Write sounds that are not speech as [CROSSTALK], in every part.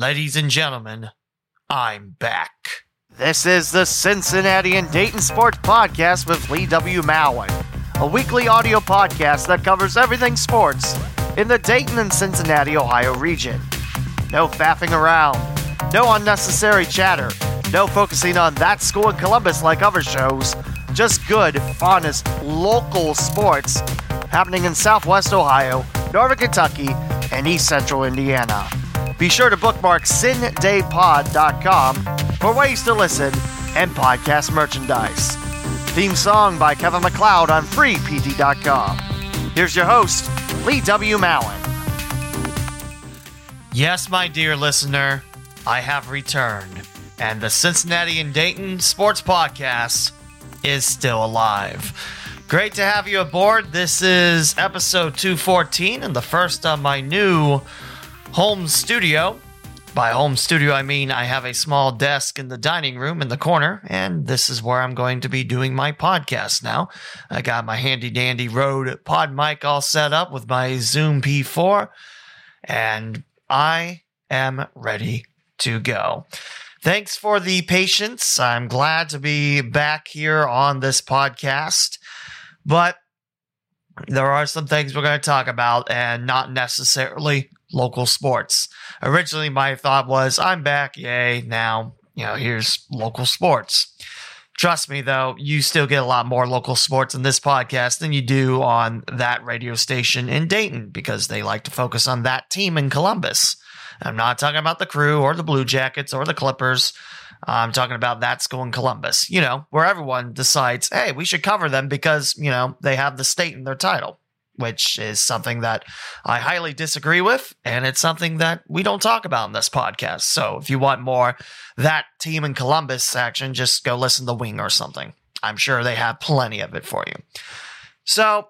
Ladies and gentlemen, I'm back. This is the Cincinnati and Dayton Sports Podcast with Lee W. Mowen, a weekly audio podcast that covers everything sports in the Dayton and Cincinnati, Ohio region. No faffing around, no unnecessary chatter, no focusing on that school in Columbus like other shows, just good, honest, local sports happening in Southwest Ohio, Northern Kentucky, and East Central Indiana. Be sure to bookmark cindaypod.com for ways to listen and podcast merchandise. Theme song by Kevin MacLeod on freepd.com. Here's your host, Lee W. Mowen. Yes, my dear listener, I have returned, and the Cincinnati and Dayton Sports Podcast is still alive. Great to have you aboard. This is episode 214 and the first of my new home studio. By home studio, I mean I have a small desk in the dining room in the corner, and this is where I'm going to be doing my podcast now. I got my handy dandy Rode pod mic all set up with my Zoom P4, and I am ready to go. Thanks for the patience. I'm glad to be back here on this podcast, but there are some things we're going to talk about and not necessarily local sports. Originally, my thought was, I'm back, yay, now, you know, here's local sports. Trust me, though, you still get a lot more local sports in this podcast than you do on that radio station in Dayton because they like to focus on that team in Columbus. I'm not talking about the crew or the Blue Jackets or the Clippers. I'm talking about that school in Columbus, you know, where everyone decides, hey, we should cover them because, you know, they have the state in their title which is something that I highly disagree with. And it's something that we don't talk about in this podcast. So if you want more that team in Columbus action, just go listen to Wing or something. I'm sure they have plenty of it for you. So,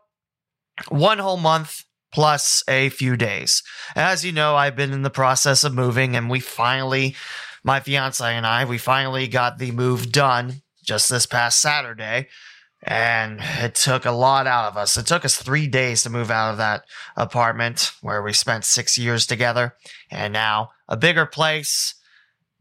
one whole month plus a few days. As you know, I've been in the process of moving, and we finally, my fiance and I, we finally got the move done just this past Saturday and it took a lot out of us. It took us three days to move out of that apartment where we spent six years together, and now a bigger place,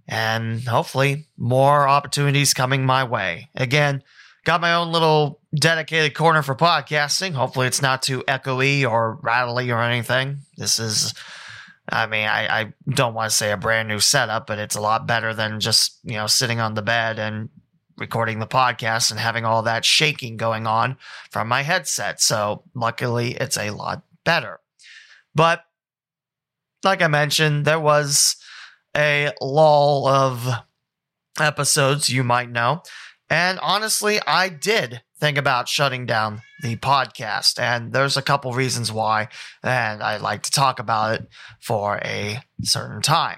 and hopefully more opportunities coming my way. Again, got my own little dedicated corner for podcasting. Hopefully, it's not too echoey or rattly or anything. This is. I mean, I, I don't want to say a brand new setup, but it's a lot better than just, you know, sitting on the bed and recording the podcast and having all that shaking going on from my headset. So luckily, it's a lot better. But like I mentioned, there was a lull of episodes you might know. And honestly, I did think about shutting down the podcast. And there's a couple reasons why. And I'd like to talk about it for a certain time.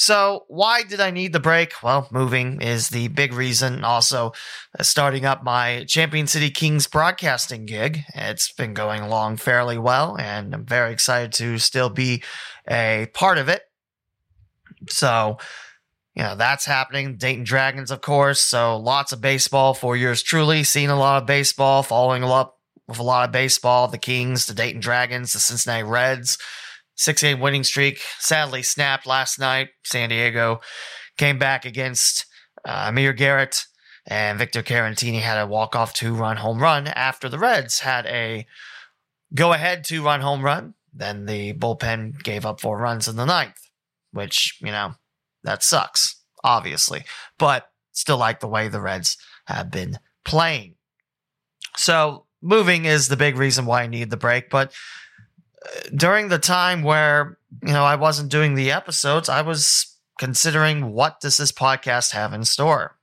So, why did I need the break? Well, moving is the big reason. Also, uh, starting up my Champion City Kings broadcasting gig. It's been going along fairly well, and I'm very excited to still be a part of it. So, you know, that's happening. Dayton Dragons, of course. So, lots of baseball for yours truly. Seeing a lot of baseball, following up with a lot of baseball. The Kings, the Dayton Dragons, the Cincinnati Reds six game winning streak sadly snapped last night. San Diego came back against uh, Amir Garrett, and Victor Caratini had a walk off two run home run after the Reds had a go ahead two run home run. Then the bullpen gave up four runs in the ninth, which, you know, that sucks, obviously, but still like the way the Reds have been playing. So moving is the big reason why I need the break, but during the time where you know I wasn't doing the episodes, I was considering what does this podcast have in store.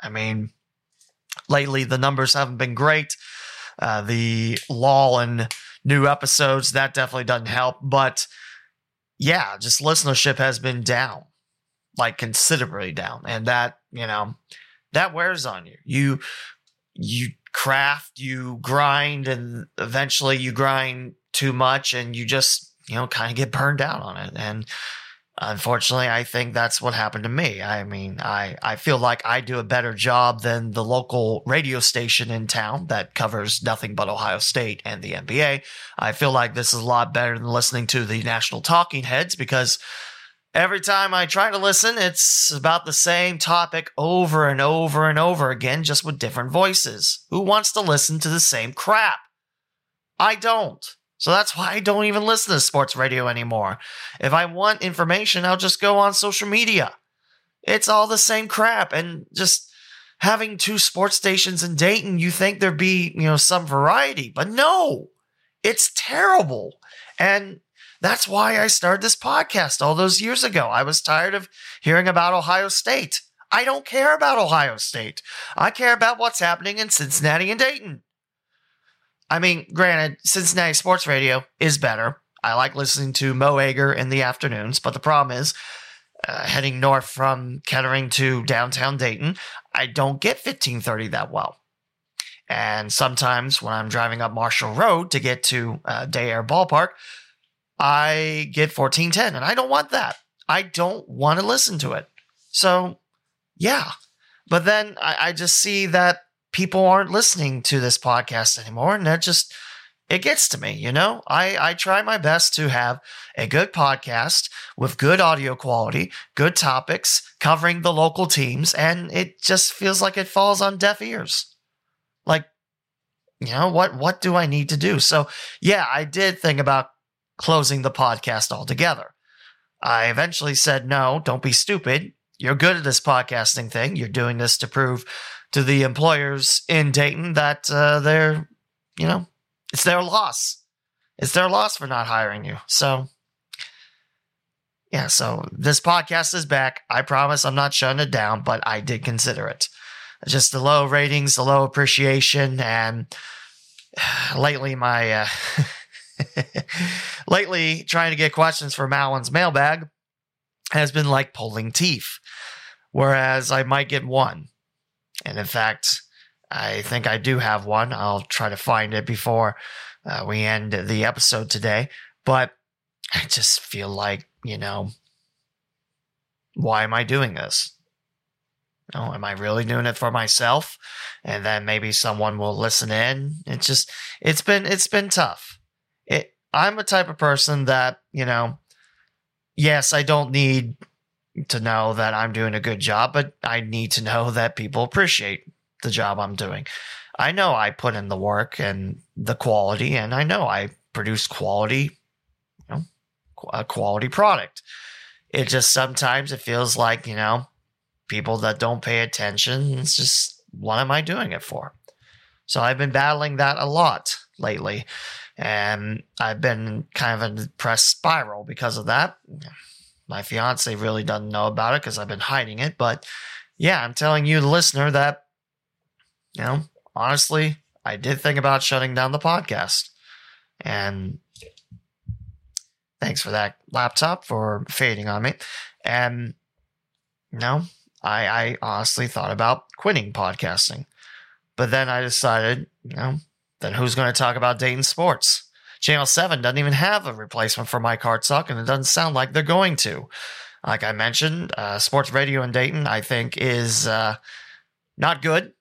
I mean, lately the numbers haven't been great. Uh, the lull in new episodes that definitely doesn't help. But yeah, just listenership has been down, like considerably down, and that you know that wears on you. You you craft, you grind, and eventually you grind too much and you just, you know, kind of get burned out on it. And unfortunately, I think that's what happened to me. I mean, I, I feel like I do a better job than the local radio station in town that covers nothing but Ohio State and the NBA. I feel like this is a lot better than listening to the national talking heads because every time I try to listen, it's about the same topic over and over and over again, just with different voices. Who wants to listen to the same crap? I don't. So that's why I don't even listen to sports radio anymore. If I want information, I'll just go on social media. It's all the same crap. And just having two sports stations in Dayton, you think there'd be, you know, some variety, but no, it's terrible. And that's why I started this podcast all those years ago. I was tired of hearing about Ohio State. I don't care about Ohio State. I care about what's happening in Cincinnati and Dayton. I mean, granted, Cincinnati Sports Radio is better. I like listening to Mo Egger in the afternoons, but the problem is, uh, heading north from Kettering to downtown Dayton, I don't get 1530 that well. And sometimes when I'm driving up Marshall Road to get to uh, Day Air Ballpark, I get 1410, and I don't want that. I don't want to listen to it. So, yeah. But then I, I just see that people aren't listening to this podcast anymore, and that just it gets to me, you know? I, I try my best to have a good podcast with good audio quality, good topics, covering the local teams, and it just feels like it falls on deaf ears. Like, you know, what what do I need to do? So yeah, I did think about closing the podcast altogether. I eventually said, no, don't be stupid. You're good at this podcasting thing. You're doing this to prove to the employers in Dayton that uh, they're, you know, it's their loss. It's their loss for not hiring you. So, yeah, so this podcast is back. I promise I'm not shutting it down, but I did consider it. Just the low ratings, the low appreciation, and lately my. Uh, [LAUGHS] lately, trying to get questions for Mallin's mailbag has been like pulling teeth, whereas I might get one. And in fact, I think I do have one. I'll try to find it before uh, we end the episode today. But I just feel like, you know, why am I doing this? Oh, am I really doing it for myself? And then maybe someone will listen in. It's just, it's been, it's been tough. It, I'm a type of person that, you know, yes, I don't need to know that I'm doing a good job, but I need to know that people appreciate the job I'm doing. I know I put in the work and the quality, and I know I produce quality, you know, a quality product. It just sometimes it feels like, you know, people that don't pay attention, it's just what am I doing it for? So I've been battling that a lot lately. And I've been kind of in a depressed spiral because of that. My fiance really doesn't know about it because I've been hiding it. But yeah, I'm telling you, the listener, that, you know, honestly, I did think about shutting down the podcast. And thanks for that laptop for fading on me. And no, I, I honestly thought about quitting podcasting. But then I decided, you know, then who's going to talk about Dayton sports? Channel 7 doesn't even have a replacement for Mike Hartsock, and it doesn't sound like they're going to. Like I mentioned, uh, sports radio in Dayton, I think, is uh, not good.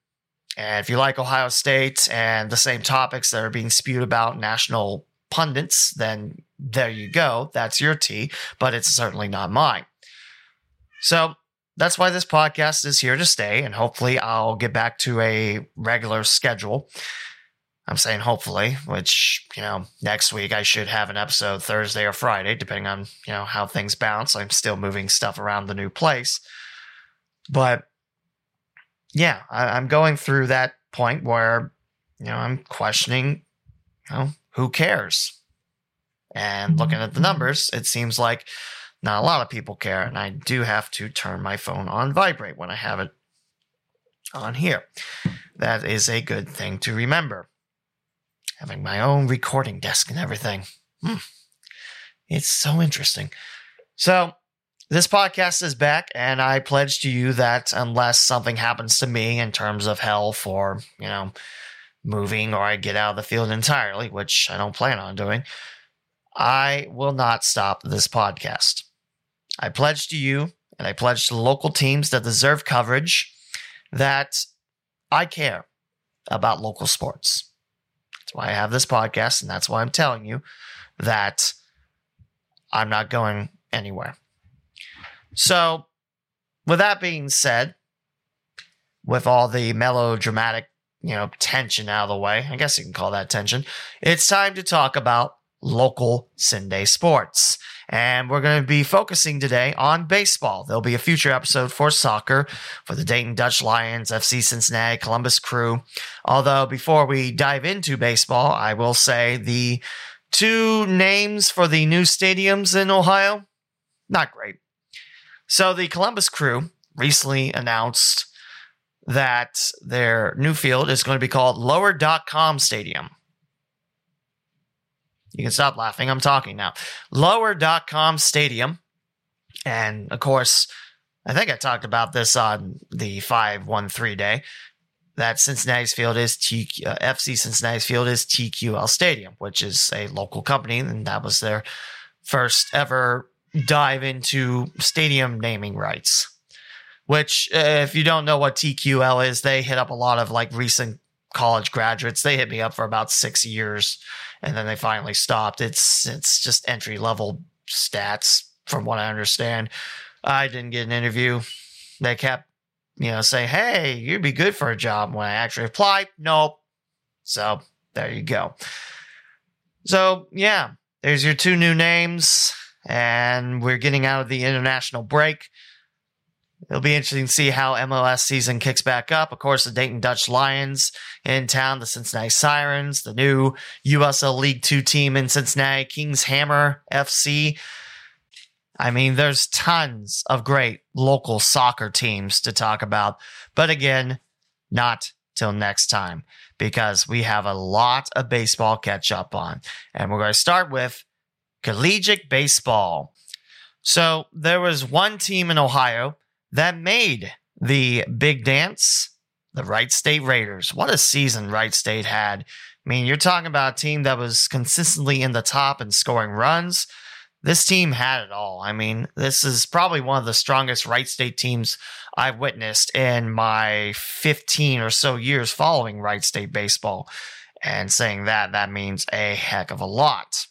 And if you like Ohio State and the same topics that are being spewed about national pundits, then there you go. That's your tea, but it's certainly not mine. So that's why this podcast is here to stay, and hopefully I'll get back to a regular schedule. I'm saying hopefully, which, you know, next week I should have an episode Thursday or Friday, depending on, you know, how things bounce. I'm still moving stuff around the new place. But yeah, I, am going through that point where, you know, I'm questioning, you know, who cares? And looking at the mm-hmm. numbers, it seems like not a lot of people care. And I do have to turn my phone on vibrate when I have it on here. That is a good thing to remember having my own recording desk and everything. Hmm. It's so interesting. So, this podcast is back, and I pledge to you that unless something happens to me in terms of health or, you know, moving or I get out of the field entirely, which I don't plan on doing, I will not stop this podcast. I pledge to you, and I pledge to local teams that deserve coverage, that I care about local sports. That's why I have this podcast, and that's why I'm telling you that I'm not going anywhere. So, with that being said, with all the melodramatic, you know, tension out of the way, I guess you can call that tension, it's time to talk about local Sunday sports. And we're going to be focusing today on baseball. There'll be a future episode for soccer for the Dayton Dutch Lions, FC Cincinnati, Columbus Crew. Although, before we dive into baseball, I will say the two names for the new stadiums in Ohio, not great. So, the Columbus Crew recently announced that their new field is going to be called Lower.com Stadium. You can stop laughing. I'm talking now. Lower.com Stadium. And of course, I think I talked about this on the 513 day that Cincinnati's field is T, uh, FC Cincinnati's field is TQL Stadium, which is a local company. And that was their first ever dive into stadium naming rights. Which, uh, if you don't know what TQL is, they hit up a lot of like recent college graduates. They hit me up for about six years and then they finally stopped. It's it's just entry level stats from what I understand. I didn't get an interview. They kept, you know, saying, "Hey, you'd be good for a job." When I actually applied, nope. So there you go. So yeah, there's your two new names, and we're getting out of the international break. It'll be interesting to see how MLS season kicks back up. Of course, the Dayton Dutch Lions in town, the Cincinnati Sirens, the new USL League Two team in Cincinnati, Kings Hammer FC. I mean, there's tons of great local soccer teams to talk about. But again, not till next time because we have a lot of baseball catch up on. And we're going to start with collegiate baseball. So there was one team in Ohio that made the big dance, the Wright State Raiders. What a season Wright State had. I mean, you're talking about a team that was consistently in the top and scoring runs. This team had it all. I mean, this is probably one of the strongest Wright State teams I've witnessed in my 15 or so years following Wright State baseball. And saying that, that means a heck of a lot.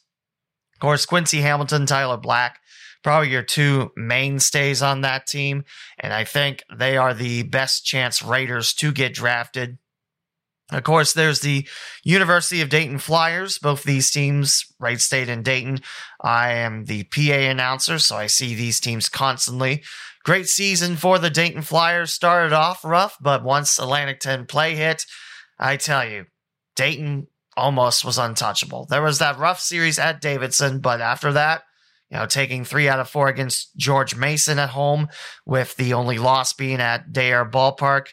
Of course, Quincy Hamilton, Tyler Black, probably your two mainstays on that team. And I think they are the best chance Raiders to get drafted. Of course, there's the University of Dayton Flyers, both these teams, Wright State and Dayton. I am the PA announcer, so I see these teams constantly. Great season for the Dayton Flyers. Started off rough, but once Atlantic 10 play hit, I tell you, Dayton almost was untouchable. There was that rough series at Davidson, but after that, you know, taking three out of four against George Mason at home, with the only loss being at Day Ballpark.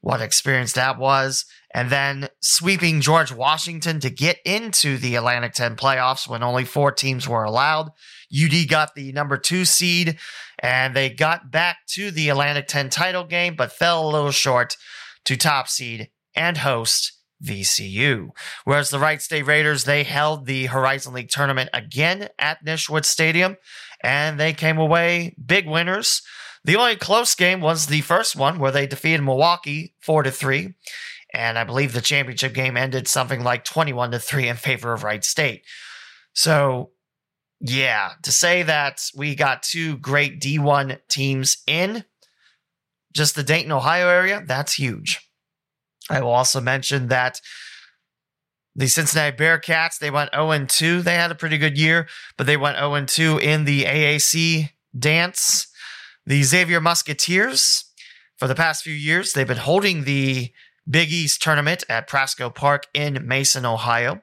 What experience that was. And then sweeping George Washington to get into the Atlantic 10 playoffs when only four teams were allowed. UD got the number two seed and they got back to the Atlantic 10 title game, but fell a little short to top seed and host VCU. Whereas the Wright State Raiders, they held the Horizon League tournament again at Nischwitz Stadium, and they came away big winners. The only close game was the first one where they defeated Milwaukee 4 to 3. And I believe the championship game ended something like 21 to 3 in favor of Wright State. So, yeah, to say that we got two great D1 teams in just the Dayton, Ohio area, that's huge. I will also mention that the Cincinnati Bearcats, they went 0 2. They had a pretty good year, but they went 0 2 in the AAC dance. The Xavier Musketeers, for the past few years, they've been holding the Big East tournament at Prasco Park in Mason, Ohio.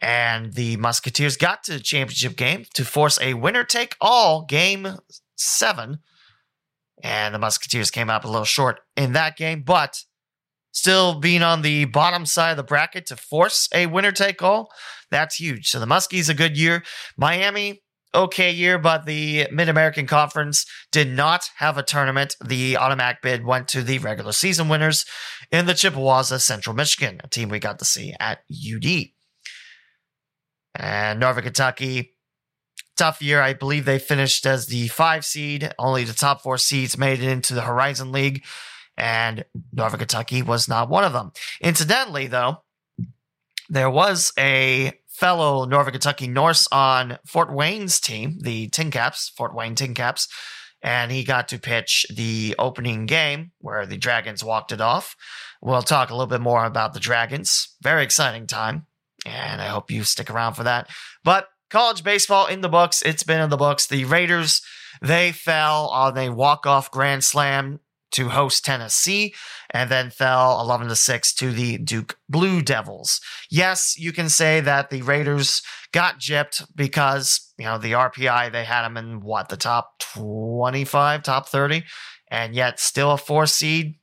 And the Musketeers got to the championship game to force a winner take all game seven. And the Musketeers came up a little short in that game, but still being on the bottom side of the bracket to force a winner take all, that's huge. So the Muskies a good year. Miami, okay year, but the Mid American Conference did not have a tournament. The automatic bid went to the regular season winners in the Chippewas of Central Michigan, a team we got to see at UD. And Northern Kentucky, tough year. I believe they finished as the five seed. Only the top four seeds made it into the Horizon League and Northern Kentucky was not one of them. Incidentally, though, there was a fellow Northern Kentucky Norse on Fort Wayne's team, the Tin Caps, Fort Wayne Tin Caps, and he got to pitch the opening game where the Dragons walked it off. We'll talk a little bit more about the Dragons. Very exciting time, and I hope you stick around for that. But college baseball in the books. It's been in the books. The Raiders, they fell on a walk-off grand slam to host Tennessee and then fell 11 to 6 to the Duke Blue Devils. Yes, you can say that the Raiders got gypped because, you know, the RPI they had them in what, the top 25, top 30 and yet still a 4 seed.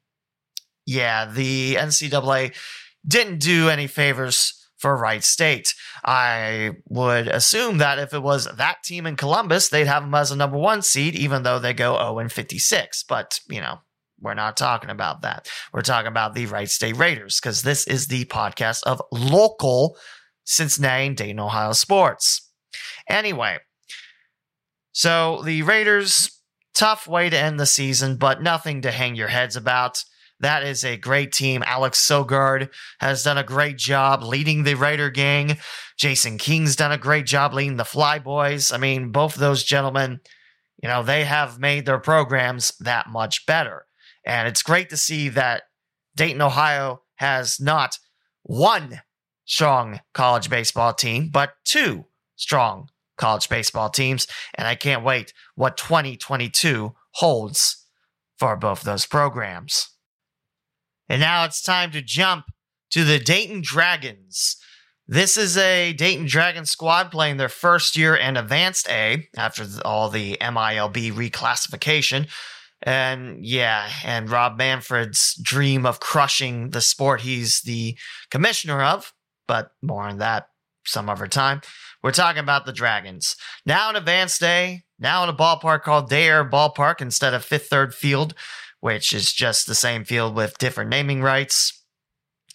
Yeah, the NCAA didn't do any favors for Wright State. I would assume that if it was that team in Columbus, they'd have them as a number one seed, even though they go 0 and 56. But, you know, we're not talking about that. We're talking about the Wright State Raiders because this is the podcast of local Cincinnati and Dayton, Ohio sports. Anyway, so the Raiders, tough way to end the season, but nothing to hang your heads about. That is a great team. Alex Sogard has done a great job leading the Raider gang. Jayson King's done a great job leading the Flyboys. I mean, both of those gentlemen, you know, they have made their programs that much better. And it's great to see that Dayton, Ohio has not one strong college baseball team, but two strong college baseball teams. And I can't wait what 2022 holds for both those programs. And now it's time to jump to the Dayton Dragons. This is a Dayton Dragons squad playing their first year in Advanced A after all the MILB reclassification. And yeah, and Rob Manfred's dream of crushing the sport he's the commissioner of, but more on that some other time. We're talking about the Dragons. Now in Advanced A, now in a ballpark called Day Ballpark instead of Fifth Third Field, which is just the same field with different naming rights.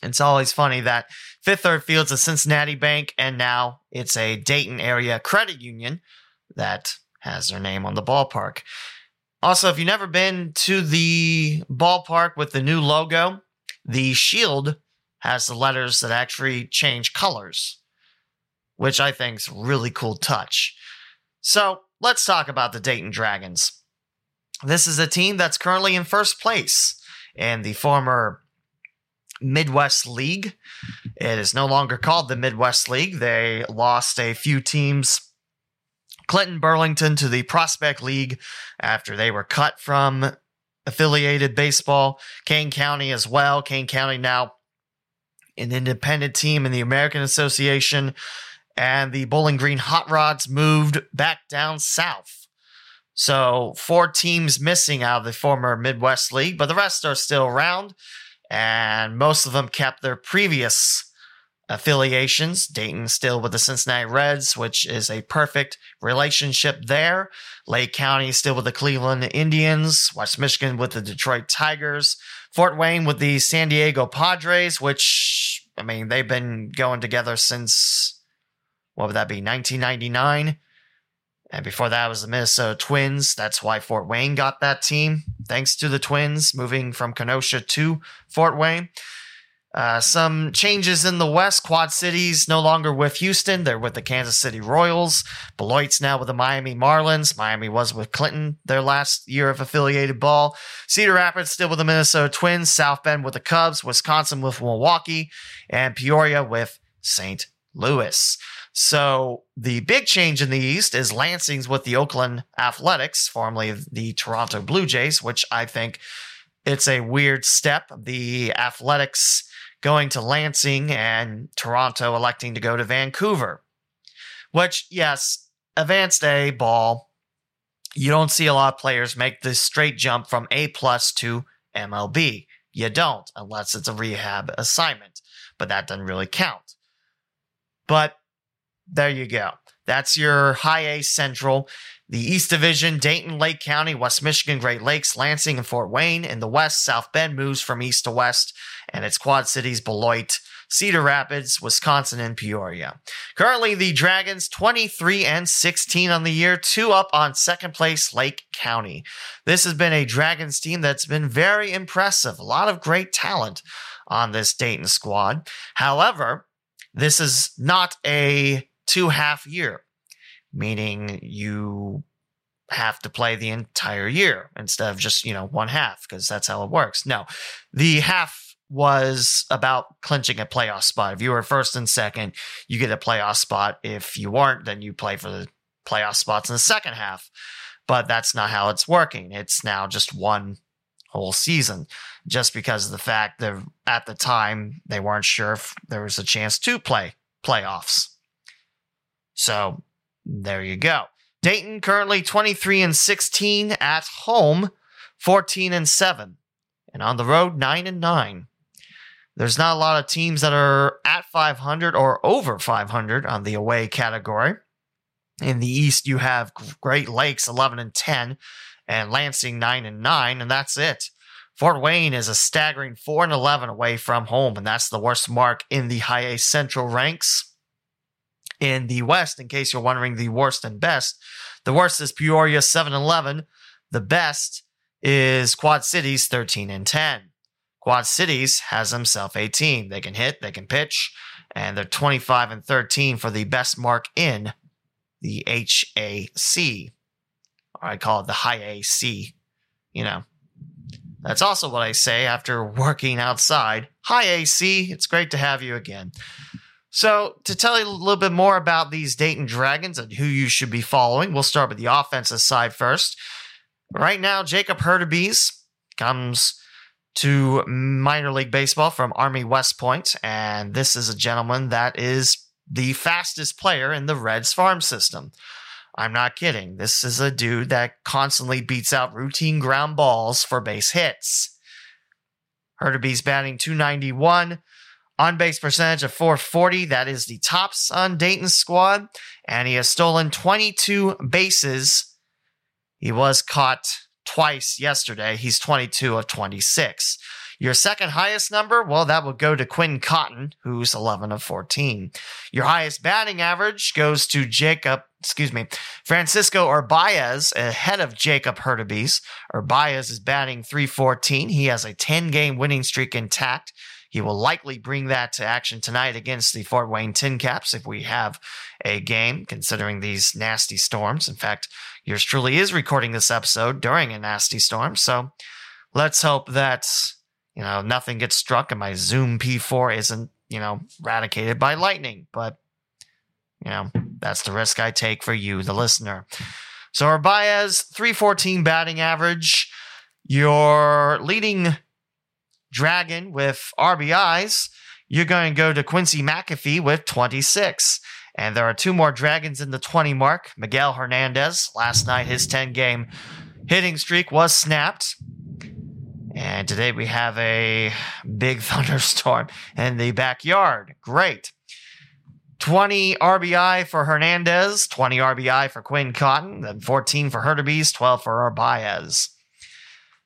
It's always funny that Fifth Third Field's a Cincinnati bank, and now it's a Dayton area credit union that has their name on the ballpark. Also, if you've never been to the ballpark with the new logo, the shield has the letters that actually change colors, which I think is a really cool touch. So let's talk about the Dayton Dragons. This is a team that's currently in first place in the former Midwest League. It is no longer called the Midwest League. They lost a few teams Clinton Burlington to the Prospect League after they were cut from affiliated baseball. Kane County as well. Kane County now an independent team in the American Association. And the Bowling Green Hot Rods moved back down south. So, four teams missing out of the former Midwest League, but the rest are still around. And most of them kept their previous affiliations. Dayton still with the Cincinnati Reds, which is a perfect relationship there. Lake County still with the Cleveland Indians. West Michigan with the Detroit Tigers. Fort Wayne with the San Diego Padres, which, I mean, they've been going together since, what would that be, 1999? And before that was the Minnesota Twins. That's why Fort Wayne got that team, thanks to the Twins moving from Kenosha to Fort Wayne. Uh, some changes in the West. Quad Cities no longer with Houston. They're with the Kansas City Royals. Beloit's now with the Miami Marlins. Miami was with Clinton their last year of affiliated ball. Cedar Rapids still with the Minnesota Twins. South Bend with the Cubs. Wisconsin with Milwaukee. And Peoria with St. Louis. So the big change in the East is Lansing's with the Oakland Athletics, formerly the Toronto Blue Jays, which I think it's a weird step. The Athletics going to Lansing and Toronto electing to go to Vancouver. Which, yes, advanced A ball, you don't see a lot of players make this straight jump from A plus to MLB. You don't, unless it's a rehab assignment, but that doesn't really count. But there you go. That's your high A Central. The East Division, Dayton, Lake County, West Michigan, Great Lakes, Lansing, and Fort Wayne. In the West, South Bend moves from east to west, and its Quad Cities, Beloit, Cedar Rapids, Wisconsin, and Peoria. Currently, the Dragons 23 and 16 on the year, two up on second place, Lake County. This has been a Dragons team that's been very impressive. A lot of great talent on this Dayton squad. However, this is not a two half year meaning you have to play the entire year instead of just, you know, one half because that's how it works. No, the half was about clinching a playoff spot. If you were first and second, you get a playoff spot. If you weren't, then you play for the playoff spots in the second half. But that's not how it's working. It's now just one whole season just because of the fact that at the time they weren't sure if there was a chance to play playoffs. So there you go. Dayton currently 23 and 16 at home, 14 and 7, and on the road 9 and 9. There's not a lot of teams that are at 500 or over 500 on the away category. In the East, you have Great Lakes 11 and 10 and Lansing 9 and 9, and that's it. Fort Wayne is a staggering 4 and 11 away from home, and that's the worst mark in the High A Central ranks. In the West, in case you're wondering the worst and best, the worst is Peoria 7 11. The best is Quad Cities 13 and 10. Quad Cities has themselves a team. They can hit, they can pitch, and they're 25 and 13 for the best mark in the HAC. Or I call it the high AC. You know, that's also what I say after working outside. Hi, AC. It's great to have you again. So, to tell you a little bit more about these Dayton Dragons and who you should be following, we'll start with the offensive side first. Right now, Jacob Hurtubise comes to minor league baseball from Army West Point, and this is a gentleman that is the fastest player in the Reds farm system. I'm not kidding. This is a dude that constantly beats out routine ground balls for base hits. Hurtubise batting 291 on base percentage of 440. That is the tops on Dayton's squad. And he has stolen 22 bases. He was caught twice yesterday. He's 22 of 26. Your second highest number, well, that would go to Quinn Cotton, who's 11 of 14. Your highest batting average goes to Jacob, excuse me, Francisco Urbaez ahead of Jacob Hurtubise. Urbaez is batting 314. He has a 10 game winning streak intact. He will likely bring that to action tonight against the Fort Wayne Tin Caps if we have a game, considering these nasty storms. In fact, yours truly is recording this episode during a nasty storm. So let's hope that, you know, nothing gets struck and my Zoom P4 isn't, you know, eradicated by lightning. But, you know, that's the risk I take for you, the listener. So Urbaez, 314 batting average. Your leading Dragon with RBIs, you're going to go to Quincy McAfee with 26. And there are two more Dragons in the 20 mark. Miguel Hernandez, last night, his 10 game hitting streak was snapped. And today we have a big [LAUGHS] thunderstorm in the backyard. Great. 20 RBI for Hernandez, 20 RBI for Quinn Cotton, then 14 for Hurtubise, 12 for Urbaez.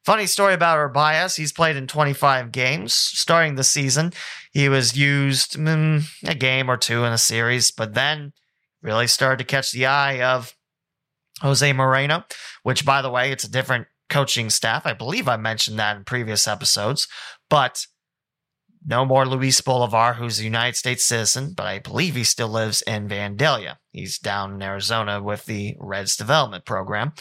Funny story about Urbaez. He's played in 25 games. Starting the season, he was used mm, a game or two in a series, but then really started to catch the eye of Jose Moreno, which, by the way, it's a different coaching staff. I believe I mentioned that in previous episodes, but no more Luis Bolivar, who's a United States citizen, but I believe he still lives in Vandalia. He's down in Arizona with the Reds development program.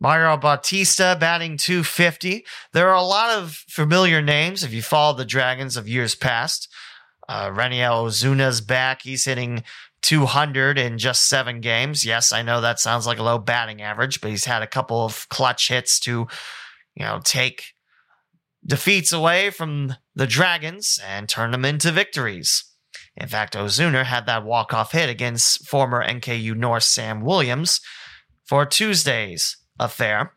Mariel Bautista batting 250. There are a lot of familiar names if you follow the Dragons of years past. Uh, Reniel Ozuna's back. He's hitting 200 in just seven games. Yes, I know that sounds like a low batting average, but he's had a couple of clutch hits to, you know, take defeats away from the Dragons and turn them into victories. In fact, Ozuna had that walk-off hit against former NKU Norse Sam Williams for Tuesday's affair.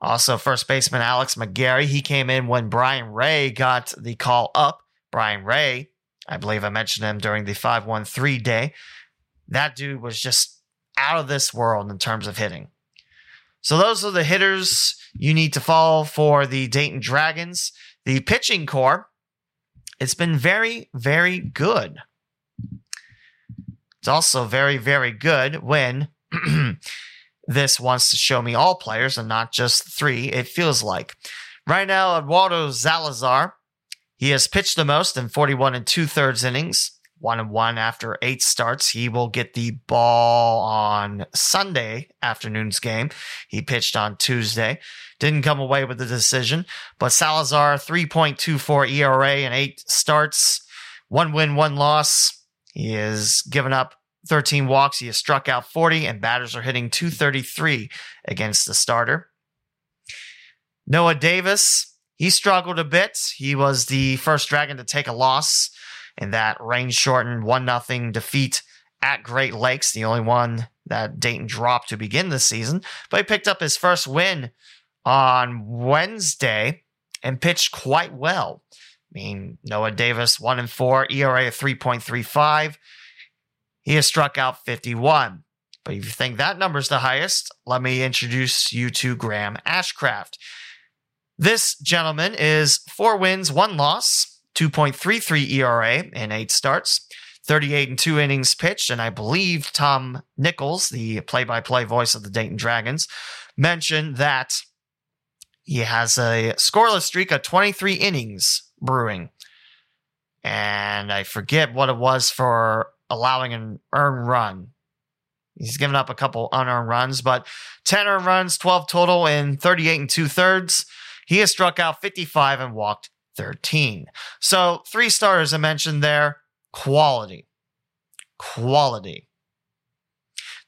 Also, first baseman Alex McGarry, he came in when Brian Rey got the call up. Brian Rey, I believe I mentioned him during the 513 day. That dude was just out of this world in terms of hitting. So, those are the hitters you need to follow for the Dayton Dragons. The pitching core, it's been very, very good. It's also very, very good when [CLEARS THROAT] this wants to show me all players and not just three, it feels like. Right now, Eduardo Salazar, he has pitched the most in 41 and two thirds innings. one and one after eight starts. He will get the ball on Sunday afternoon's game. He pitched on Tuesday. Didn't come away with the decision, but Salazar 3.24 ERA and eight starts, one win, one loss. He has given up 13 walks. He has struck out 40, and batters are hitting 233 against the starter. Noah Davis, he struggled a bit. He was the first Dragon to take a loss in that rain shortened 1 0 defeat at Great Lakes, the only one that Dayton dropped to begin the season. But he picked up his first win on Wednesday and pitched quite well. I mean, Noah Davis, 1 and 4, ERA of 3.35. He has struck out 51. But if you think that number's the highest, let me introduce you to Graham Ashcraft. This gentleman is four wins, one loss, 2.33 ERA in eight starts, 38 and two innings pitched. And I believe Tom Nichols, the play by play voice of the Dayton Dragons, mentioned that he has a scoreless streak of 23 innings brewing. And I forget what it was for allowing an earned run. He's given up a couple unearned runs, but 10 earned runs, 12 total in 38 and two thirds. He has struck out 55 and walked 13. So, three starters I mentioned there quality. Quality.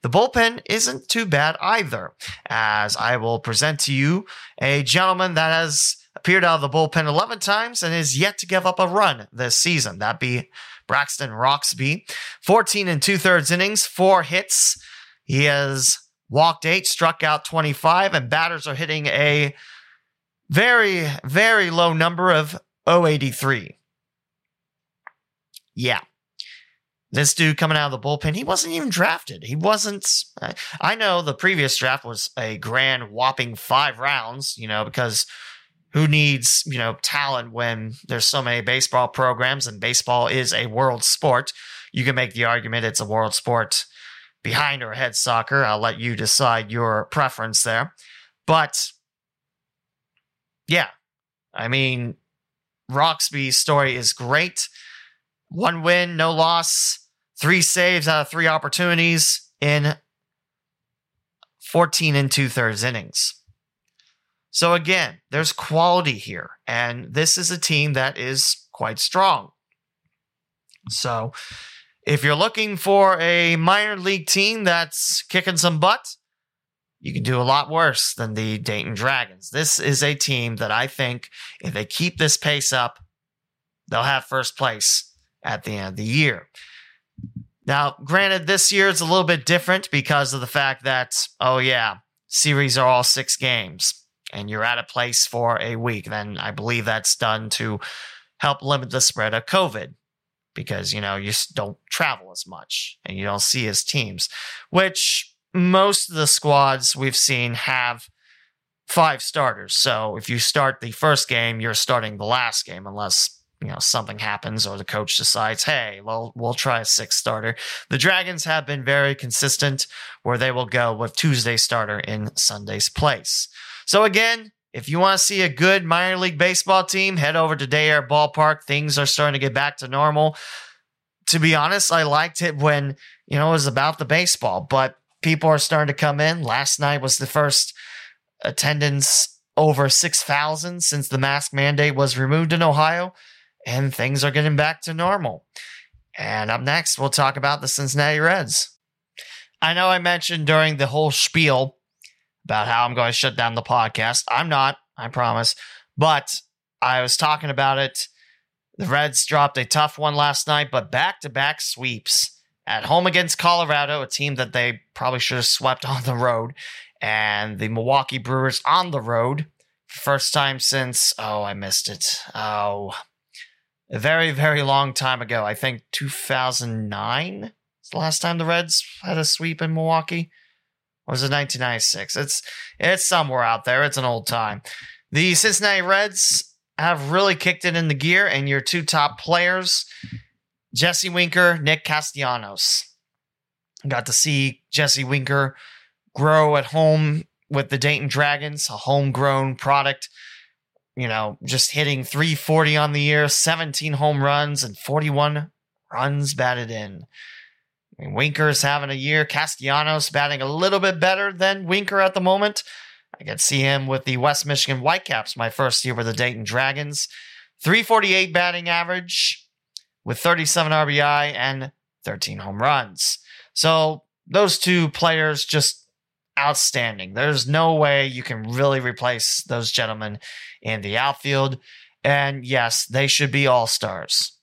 The bullpen isn't too bad either, as I will present to you a gentleman that has appeared out of the bullpen 11 times and is yet to give up a run this season. That be Braxton Roxby. 14 and two thirds innings, four hits. He has walked eight, struck out 25, and batters are hitting a very, very low number of 083. Yeah. This dude coming out of the bullpen, he wasn't even drafted. He wasn't. I know the previous draft was a grand whopping five rounds, you know, because who needs, you know, talent when there's so many baseball programs and baseball is a world sport? You can make the argument it's a world sport behind or ahead soccer. I'll let you decide your preference there. But yeah, I mean, Roxby's story is great. One win, no loss, three saves out of three opportunities in 14 and two thirds innings. So again, there's quality here, and this is a team that is quite strong. So if you're looking for a minor league team that's kicking some butt, you can do a lot worse than the Dayton Dragons. This is a team that I think if they keep this pace up, they'll have first place at the end of the year. Now, granted, this year is a little bit different because of the fact that, oh, yeah, series are all six games and you're at a place for a week. Then I believe that's done to help limit the spread of COVID because, you know, you don't travel as much and you don't see as teams, which most of the squads we've seen have five starters. So if you start the first game, you're starting the last game unless you know something happens or the coach decides, hey, well we'll try a six starter. The Dragons have been very consistent where they will go with Tuesday starter in Sunday's place. So again, if you want to see a good minor league baseball team, head over to Day Air Ballpark. Things are starting to get back to normal. To be honest, I liked it when you know it was about the baseball, but people are starting to come in. Last night was the first attendance over 6,000 since the mask mandate was removed in Ohio, and things are getting back to normal. And up next, we'll talk about the Cincinnati Reds. I know I mentioned during the whole spiel about how I'm going to shut down the podcast. I'm not, I promise. But I was talking about it. The Reds dropped a tough one last night, but back to back sweeps at home against Colorado, a team that they probably should have swept on the road, and the Milwaukee Brewers on the road. First time since, oh, I missed it. Oh, a very, very long time ago. I think 2009 is the last time the Reds had a sweep in Milwaukee. Was it 1996? It's it's somewhere out there. It's an old time. The Cincinnati Reds have really kicked it in the gear, and your two top players Jesse Winker, Nick Castellanos. Got to see Jesse Winker grow at home with the Dayton Dragons, a homegrown product. You know, just hitting 340 on the year, 17 home runs, and 41 runs batted in. I mean, having a year. Castellanos batting a little bit better than Winker at the moment. I could see him with the West Michigan Whitecaps my first year with the Dayton Dragons. 348 batting average with 37 RBI and 13 home runs. So those two players just outstanding. There's no way you can really replace those gentlemen in the outfield. And yes, they should be all stars.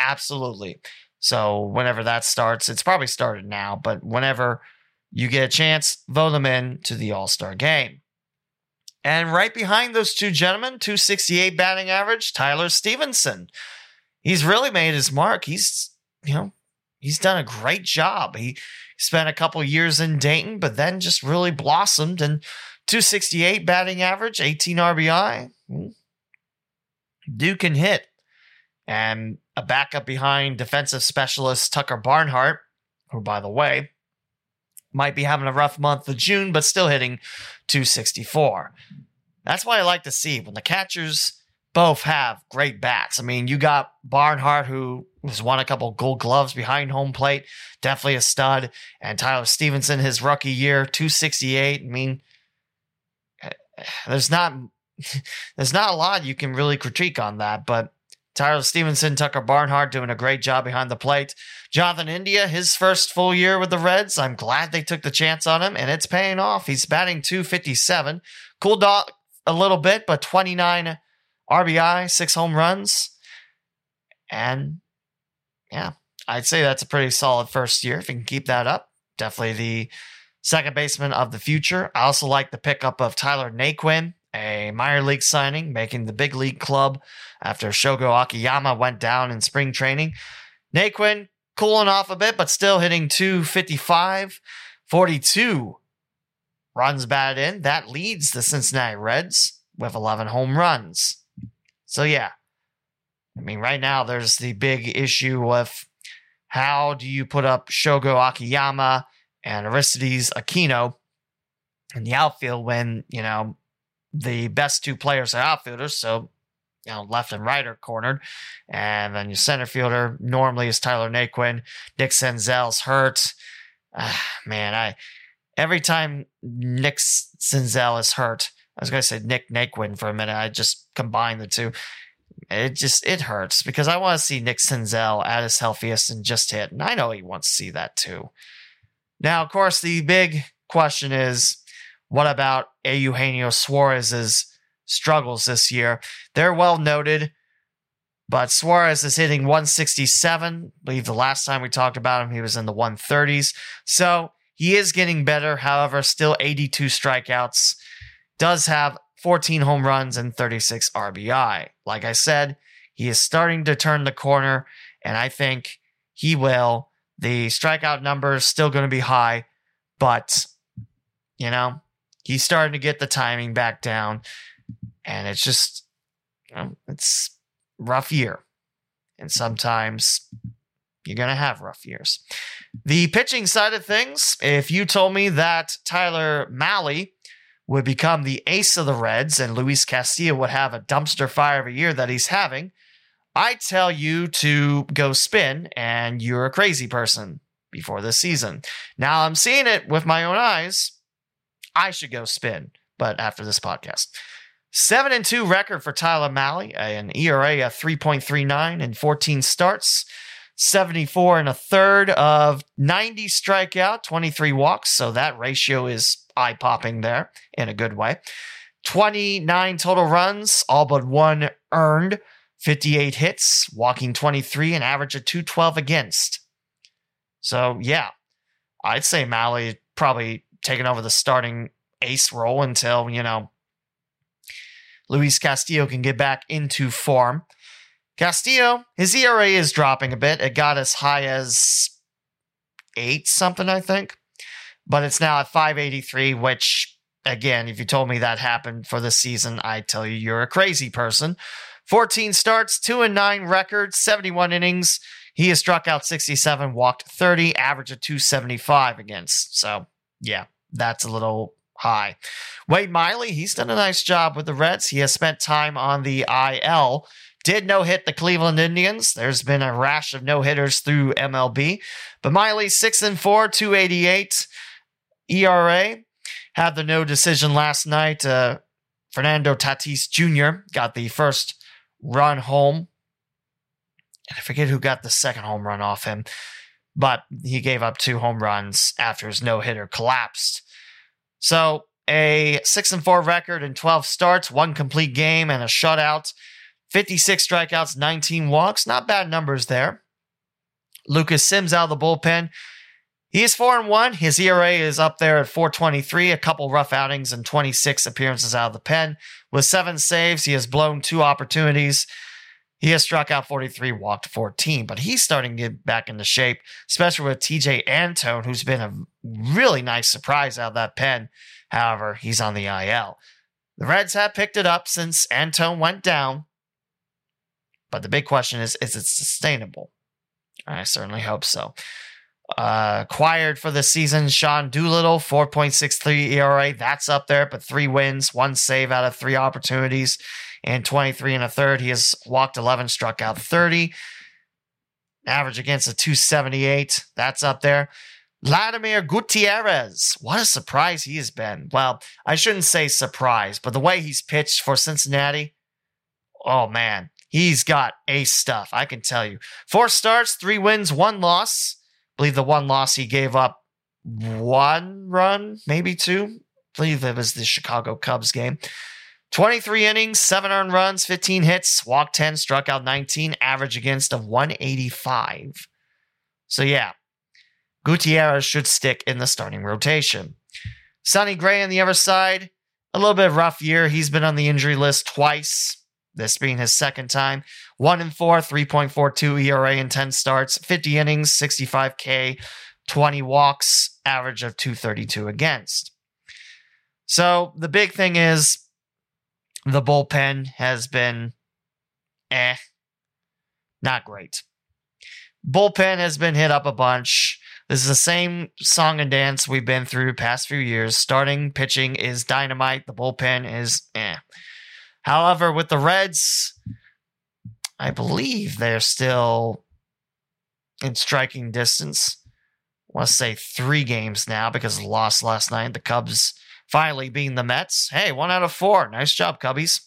Absolutely. So whenever that starts, it's probably started now, but whenever you get a chance, vote them in to the All Star game. And right behind those two gentlemen, 268 batting average, Tyler Stephenson. He's really made his mark. He's, you know, he's done a great job. He spent a couple years in Dayton, but then just really blossomed and 268 batting average, 18 RBI. Hmm. Duke can hit. And a backup behind defensive specialist Tucker Barnhart, who, by the way, might be having a rough month of June, but still hitting 264. That's what I like to see when the catchers both have great bats. I mean, you got Barnhart, who has won a couple gold gloves behind home plate, definitely a stud, and Tyler Stephenson, his rookie year, 268. I mean, eh, eh, there's not [LAUGHS] there's not a lot you can really critique on that, but Tyler Stephenson, Tucker Barnhart doing a great job behind the plate. Jonathan India, his first full year with the Reds. I'm glad they took the chance on him, and it's paying off. He's batting 257. Cooled off a little bit, but 29 RBI, six home runs. And yeah, I'd say that's a pretty solid first year. If he can keep that up, definitely the second baseman of the future. I also like the pickup of Tyler Naquin a minor league signing, making the big league club after Shogo Akiyama went down in spring training. Naquin cooling off a bit, but still hitting 255, 42 runs batted in. That leads the Cincinnati Reds with 11 home runs. So, yeah. I mean, right now there's the big issue with how do you put up Shogo Akiyama and Aristides Aquino in the outfield when, you know, the best two players are outfielders, so you know, left and right are cornered. And then your center fielder normally is Tyler Naquin. Nick Senzel's hurt. Ah, man, I every time Nick Senzel is hurt, I was gonna say Nick Naquin for a minute. I just combined the two. It just it hurts because I want to see Nick Senzel at his healthiest and just hit. And I know he wants to see that too. Now, of course, the big question is what about Eugenio Suarez's struggles this year? They're well noted, but Suarez is hitting 167. I believe the last time we talked about him, he was in the 130s. So he is getting better. However, still 82 strikeouts. Does have 14 home runs and 36 RBI. Like I said, he is starting to turn the corner, and I think he will. The strikeout number is still going to be high, but, you know, he's starting to get the timing back down, and it's just you know, it's rough year, and sometimes you're gonna have rough years. The pitching side of things, if you told me that Tyler Mahle would become the ace of the Reds and Luis Castillo would have a dumpster fire of a year that he's having, I tell you to go spin and you're a crazy person before this season. Now I'm seeing it with my own eyes I should go spin, but after this podcast. Seven and two record for Tyler Mahle, an ERA of 3.39 and 14 starts, 74 and a third of 90 strikeout, 23 walks. So that ratio is eye popping there in a good way. 29 total runs, all but one earned, 58 hits, walking 23, an average of 212 against. So yeah, I'd say Mahle probably taking over the starting ace role until, you know, Luis Castillo can get back into form. Castillo, his ERA is dropping a bit. It got as high as eight something, I think. But it's now at 583, which, again, if you told me that happened for the season, I'd tell you you're a crazy person. 14 starts, 2 and 9 records, 71 innings. He has struck out 67, walked 30, average of 275 against. So, yeah, that's a little high. Wade Miley, he's done a nice job with the Reds. He has spent time on the IL did no hit the Cleveland Indians. There's been a rash of no hitters through MLB. But Miley, 6 and 4, 288 ERA. Had the no decision last night. Uh, Fernando Tatis Jr. got the first run home. And I forget who got the second home run off him, but he gave up two home runs after his no hitter collapsed. So a six and four record in 12 starts, one complete game, and a shutout. 56 strikeouts, 19 walks. Not bad numbers there. Lucas Sims out of the bullpen. He is 4 and 1. His ERA is up there at 423, a couple rough outings and 26 appearances out of the pen. With seven saves, he has blown two opportunities. He has struck out 43, walked 14, but he's starting to get back into shape, especially with Tejay Antone, who's been a really nice surprise out of that pen. However, he's on the IL. The Reds have picked it up since Antone went down, but the big question is is it sustainable? I certainly hope so. Uh, acquired for the season, Sean Doolittle, 4.63 ERA. That's up there, but three wins, one save out of three opportunities, and 23 and a third. He has walked 11, struck out 30. Average against a 278. That's up there. Vladimir Gutierrez. What a surprise he has been. Well, I shouldn't say surprise, but the way he's pitched for Cincinnati, oh man, he's got ace stuff. I can tell you. Four starts, three wins, one loss believe the one loss he gave up one run, maybe two. I believe it was the Chicago Cubs game. 23 innings, seven earned runs, 15 hits, walked 10, struck out 19, average against of 185. So, yeah, Gutierrez should stick in the starting rotation. Sonny Gray on the other side, a little bit of rough year. He's been on the injury list twice this being his second time. 1 and 4, 3.42 ERA in 10 starts, 50 innings, 65K, 20 walks, average of 232 against. So the big thing is the bullpen has been eh, not great. Bullpen has been hit up a bunch. This is the same song and dance we've been through past few years. Starting pitching is dynamite. The bullpen is eh. However, with the Reds, I believe they're still in striking distance. I want to say three games now because lost last night. The Cubs finally beating the Mets. Hey, one out of four. Nice job, Cubbies.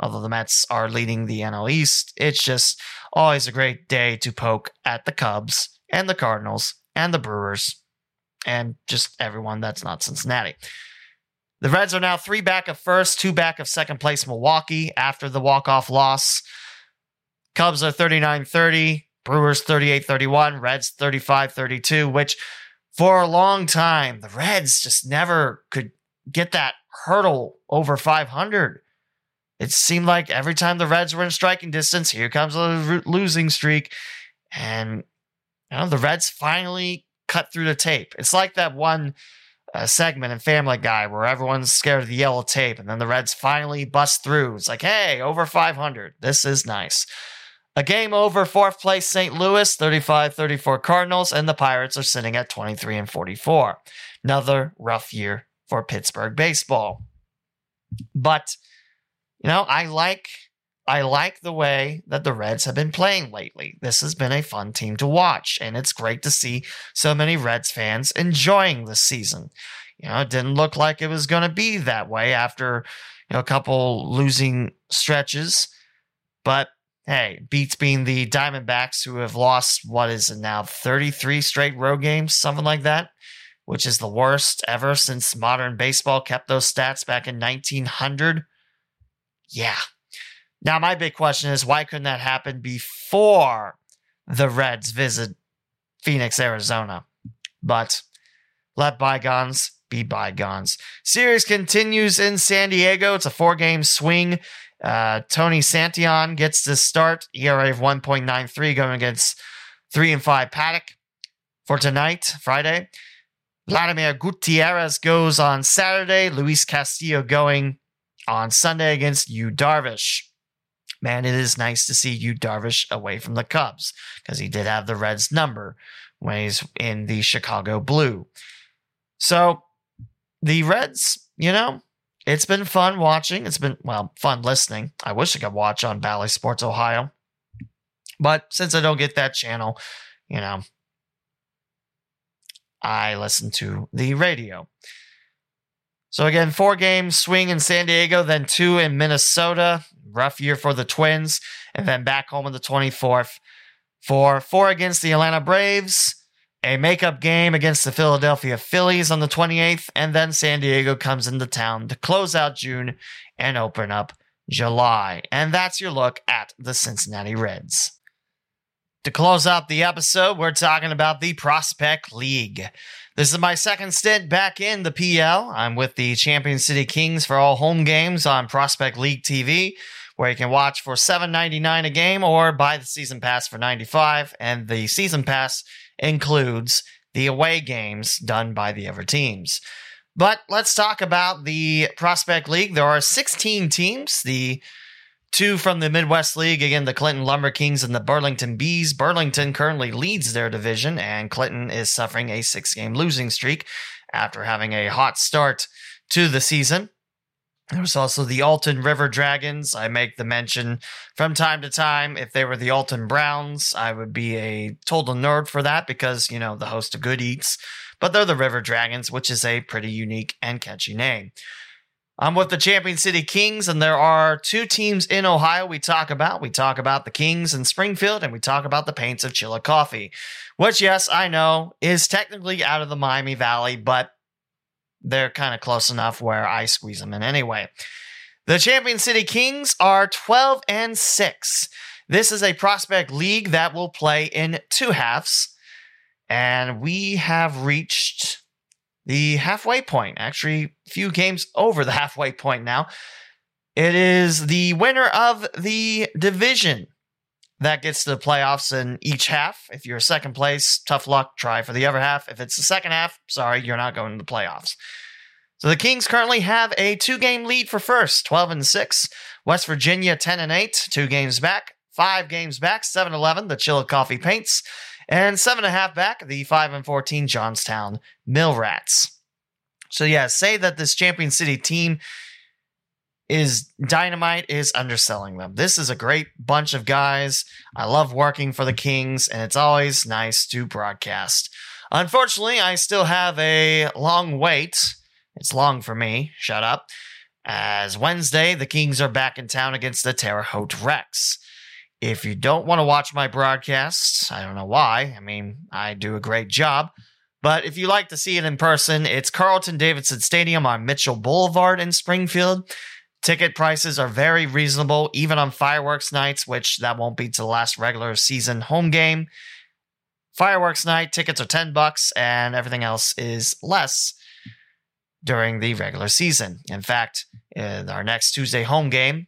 Although the Mets are leading the NL East, it's just always a great day to poke at the Cubs and the Cardinals and the Brewers and just everyone that's not Cincinnati. The Reds are now three back of first, two back of second place Milwaukee after the walk-off loss. Cubs are 39-30, Brewers 38-31, Reds 35-32, which for a long time, the Reds just never could get that hurdle over 500. It seemed like every time the Reds were in striking distance, here comes a losing streak. And you know, the Reds finally cut through the tape. It's like that one a segment in Family Guy where everyone's scared of the yellow tape, and then the Reds finally bust through. It's like, hey, over 500. This is nice. A game over fourth place St. Louis, 35 34 Cardinals, and the Pirates are sitting at 23 and 44. Another rough year for Pittsburgh baseball. But, you know, I like I like the way that the Reds have been playing lately. This has been a fun team to watch, and it's great to see so many Reds fans enjoying this season. You know, it didn't look like it was going to be that way after you know a couple losing stretches, but hey, beats being the Diamondbacks who have lost what is it now 33 straight road games, something like that, which is the worst ever since modern baseball kept those stats back in 1900. Yeah, now, my big question is why couldn't that happen before the Reds visit Phoenix, Arizona? But let bygones be bygones. Series continues in San Diego. It's a four game swing. Uh, Tony Santillan gets the start, ERA of 1.93 going against 3 and 5 Paddack for tonight, Friday. Vladimir Gutierrez goes on Saturday. Luis Castillo going on Sunday against Yu Darvish man, it is nice to see Yu Darvish away from the Cubs because he did have the Reds number when he's in the Chicago blue. So the Reds, you know, it's been fun watching. It's been, well, fun listening. I wish I could watch on Bally Sports Ohio. But since I don't get that channel, you know, I listen to the radio. So again, four games swing in San Diego, then two in Minnesota. Rough year for the Twins, and then back home on the 24th for four against the Atlanta Braves, a makeup game against the Philadelphia Phillies on the 28th, and then San Diego comes into town to close out June and open up July. And that's your look at the Cincinnati Reds. To close out the episode, we're talking about the Prospect League. This is my second stint back in the PL. I'm with the Champion City Kings for all home games on Prospect League TV, where you can watch for $7.99 a game or buy the season pass for 95 and the season pass includes the away games done by the other teams. But let's talk about the Prospect League. There are 16 teams. The Two from the Midwest League, again, the Clinton Lumber Kings and the Burlington Bees. Burlington currently leads their division, and Clinton is suffering a six game losing streak after having a hot start to the season. There's also the Alton River Dragons. I make the mention from time to time. If they were the Alton Browns, I would be a total nerd for that because, you know, the host of Good Eats. But they're the River Dragons, which is a pretty unique and catchy name. I'm with the Champion City Kings, and there are two teams in Ohio we talk about. We talk about the Kings in Springfield, and we talk about the Paints of Chillicothe, which, yes, I know is technically out of the Miami Valley, but they're kind of close enough where I squeeze them in anyway. The Champion City Kings are 12 and 6. This is a prospect league that will play in two halves, and we have reached the halfway point, actually, few games over the [LAUGHS] halfway point now. It is the winner of the division that gets to the playoffs in each half. If you're second place, tough luck, try for the other half. If it's the second half, sorry, you're not going to the playoffs. So the Kings currently have a two game lead for first, 12 and 6. West Virginia 10 and 8, two games back. Five games back, 7 11, the Chillicothe Paints. And seven and a half back, the 5 and 14 Johnstown Mill Rats. So, yeah, say that this Champion City team is dynamite is underselling them. This is a great bunch of guys. I love working for the Kings, and it's always nice to broadcast. Unfortunately, I still have a long wait. It's long for me. Shut up. As Wednesday, the Kings are back in town against the Terre Haute Rex. If you don't want to watch my broadcasts, I don't know why. I mean, I do a great job. But if you like to see it in person, it's Carleton Davidson Stadium on Mitchell Boulevard in Springfield. Ticket prices are very reasonable, even on fireworks nights, which that won't be to the last regular season home game. Fireworks night tickets are 10 bucks and everything else is less during the regular season. In fact, in our next Tuesday home game,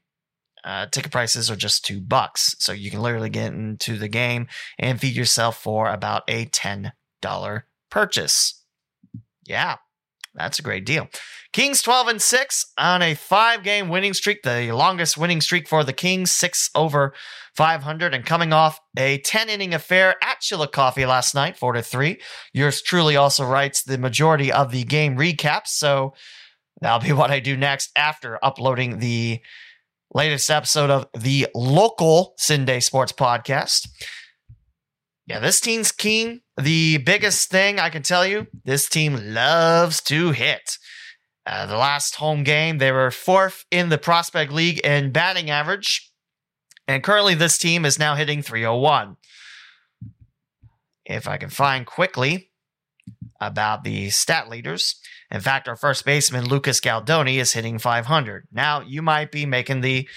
uh, ticket prices are just two bucks. So you can literally get into the game and feed yourself for about a $10 purchase. Yeah, that's a great deal. Kings 12 and 6 on a five game winning streak, the longest winning streak for the Kings, six over 500, and coming off a 10 inning affair at Chillicothe last night, 4 to 3. Yours truly also writes the majority of the game recaps. So that'll be [LAUGHS] what I do next after uploading the latest episode of the local Sunday Sports Podcast. Yeah, this team's keen. The biggest thing I can tell you, this team loves to hit. Uh, the last home game, they were fourth in the Prospect League in batting average. And currently, this team is now hitting 301. If I can find quickly about the stat leaders, in fact, our first baseman, Lucas Galdoni, is hitting 500. Now, you might be making the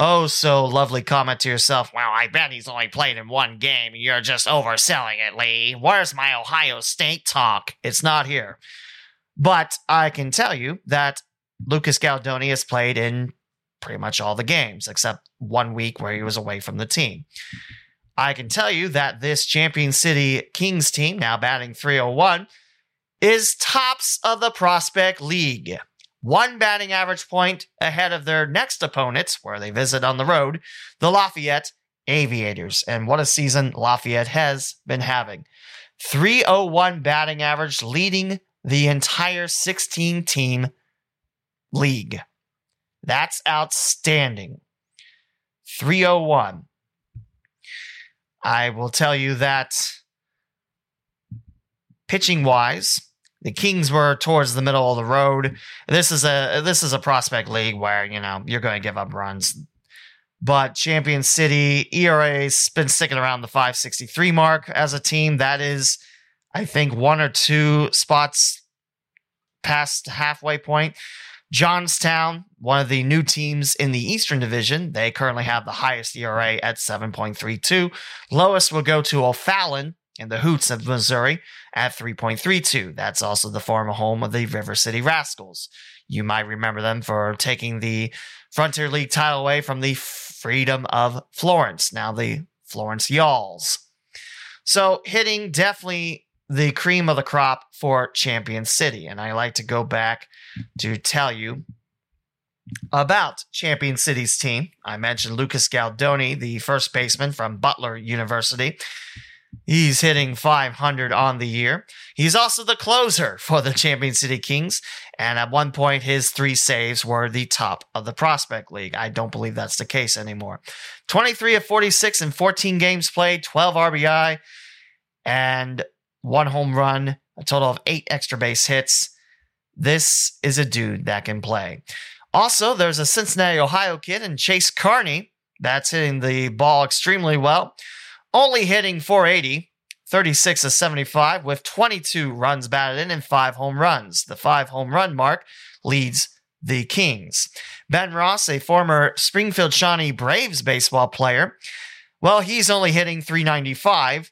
oh so lovely comment to yourself, well, I bet he's only played in one game. You're just overselling it, Lee. Where's my Ohio State talk? It's not here. But I can tell you that Lucas Galdoni has played in pretty much all the games, except one week where he was away from the team. I can tell you that this Champion City Kings team, now batting 301, is tops of the Prospect League. One batting average point ahead of their next opponents, where they visit on the road, the Lafayette Aviators. And what a season Lafayette has been having. 301 batting average, leading the entire 16 team League. That's outstanding. 301. I will tell you that pitching wise, the Kings were towards the middle of the road. This is a this is a prospect league where, you know, you're going to give up runs. But Champion City ERA's been sticking around the 563 mark as a team. That is, I think, one or two spots past halfway point. Johnstown, one of the new teams in the Eastern Division, they currently have the highest ERA at 7.32. Lowest will go to O'Fallon in the Hoots of Missouri at 3.32. That's also the former home of the River City Rascals. You might remember them for taking the Frontier League title away from the Freedom of Florence, now the Florence Yalls. So hitting definitely the cream of the crop for Champion City. And I like to go back to tell you about Champion City's team. I mentioned Lucas Galdoni, the first baseman from Butler University. He's hitting 500 on the year. He's also the closer for the Champion City Kings. And at one point, his three saves were the top of the Prospect League. I don't believe that's the case anymore. 23 of 46 in 14 games played, 12 RBI, and one home run, a total of eight extra base hits. This is a dude that can play. Also, there's a Cincinnati, Ohio kid and Chase Carney that's hitting the ball extremely well, only hitting 480, 36 of 75, with 22 runs batted in and five home runs. The five home run mark leads the Kings. Ben Ross, a former Springfield Shawnee Braves baseball player, well, he's only hitting 395,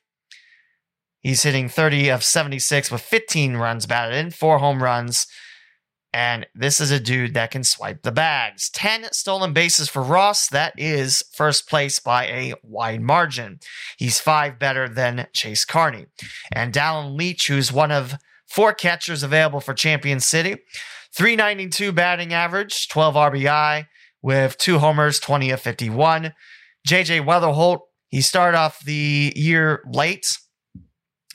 He's hitting 30 of 76 with 15 runs batted in, four home runs. And this is a dude that can swipe the bags. 10 stolen bases for Ross. That is first place by a wide margin. He's five better than Chase Carney. And Dallin Leach, who's one of four catchers available for Champion City, 392 batting average, 12 RBI with two homers, 20 of 51. JJ Weatherholt, he started off the year late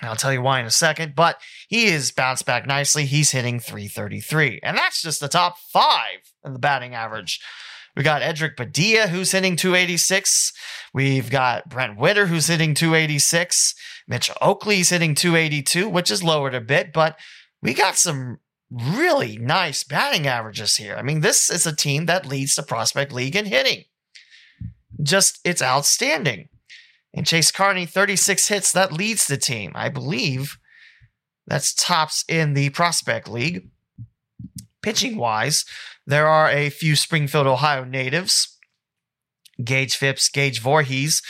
I'll tell you why in a second, but he is bounced back nicely. He's hitting 333. And that's just the top five in the batting average. We got Edric Badia, who's hitting 286. We've got Brent Witter, who's hitting 286. Mitch Oakley's hitting 282, which is lowered a bit, but we got some really nice batting averages here. I mean, this is a team that leads the Prospect League in hitting. Just, it's outstanding. And Chase Carney, 36 hits. That leads the team. I believe that's tops in the Prospect League. Pitching wise, there are a few Springfield, Ohio natives. Gage Phipps, Gage Voorhees.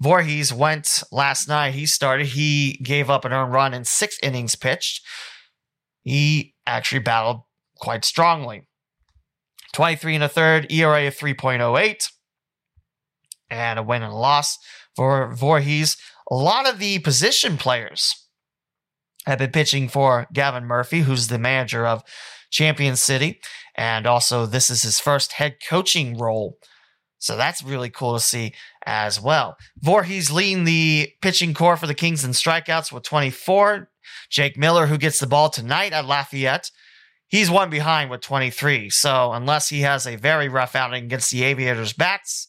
Voorhees went last night. He started. He gave up an earned run in six innings pitched. He actually battled quite strongly. 23 and a third, ERA of 3.08, and a win and a loss for Voorhees. A lot of the position players have been pitching for Gavin Murphy, who's the manager of Champion City. And also, this is his first head coaching role. So that's really cool to see as well. Voorhees leading the pitching core for the Kings in strikeouts with 24. Jake Miller, who gets the ball tonight at Lafayette, he's one behind with 23. So unless he has a very rough outing against the Aviators bats,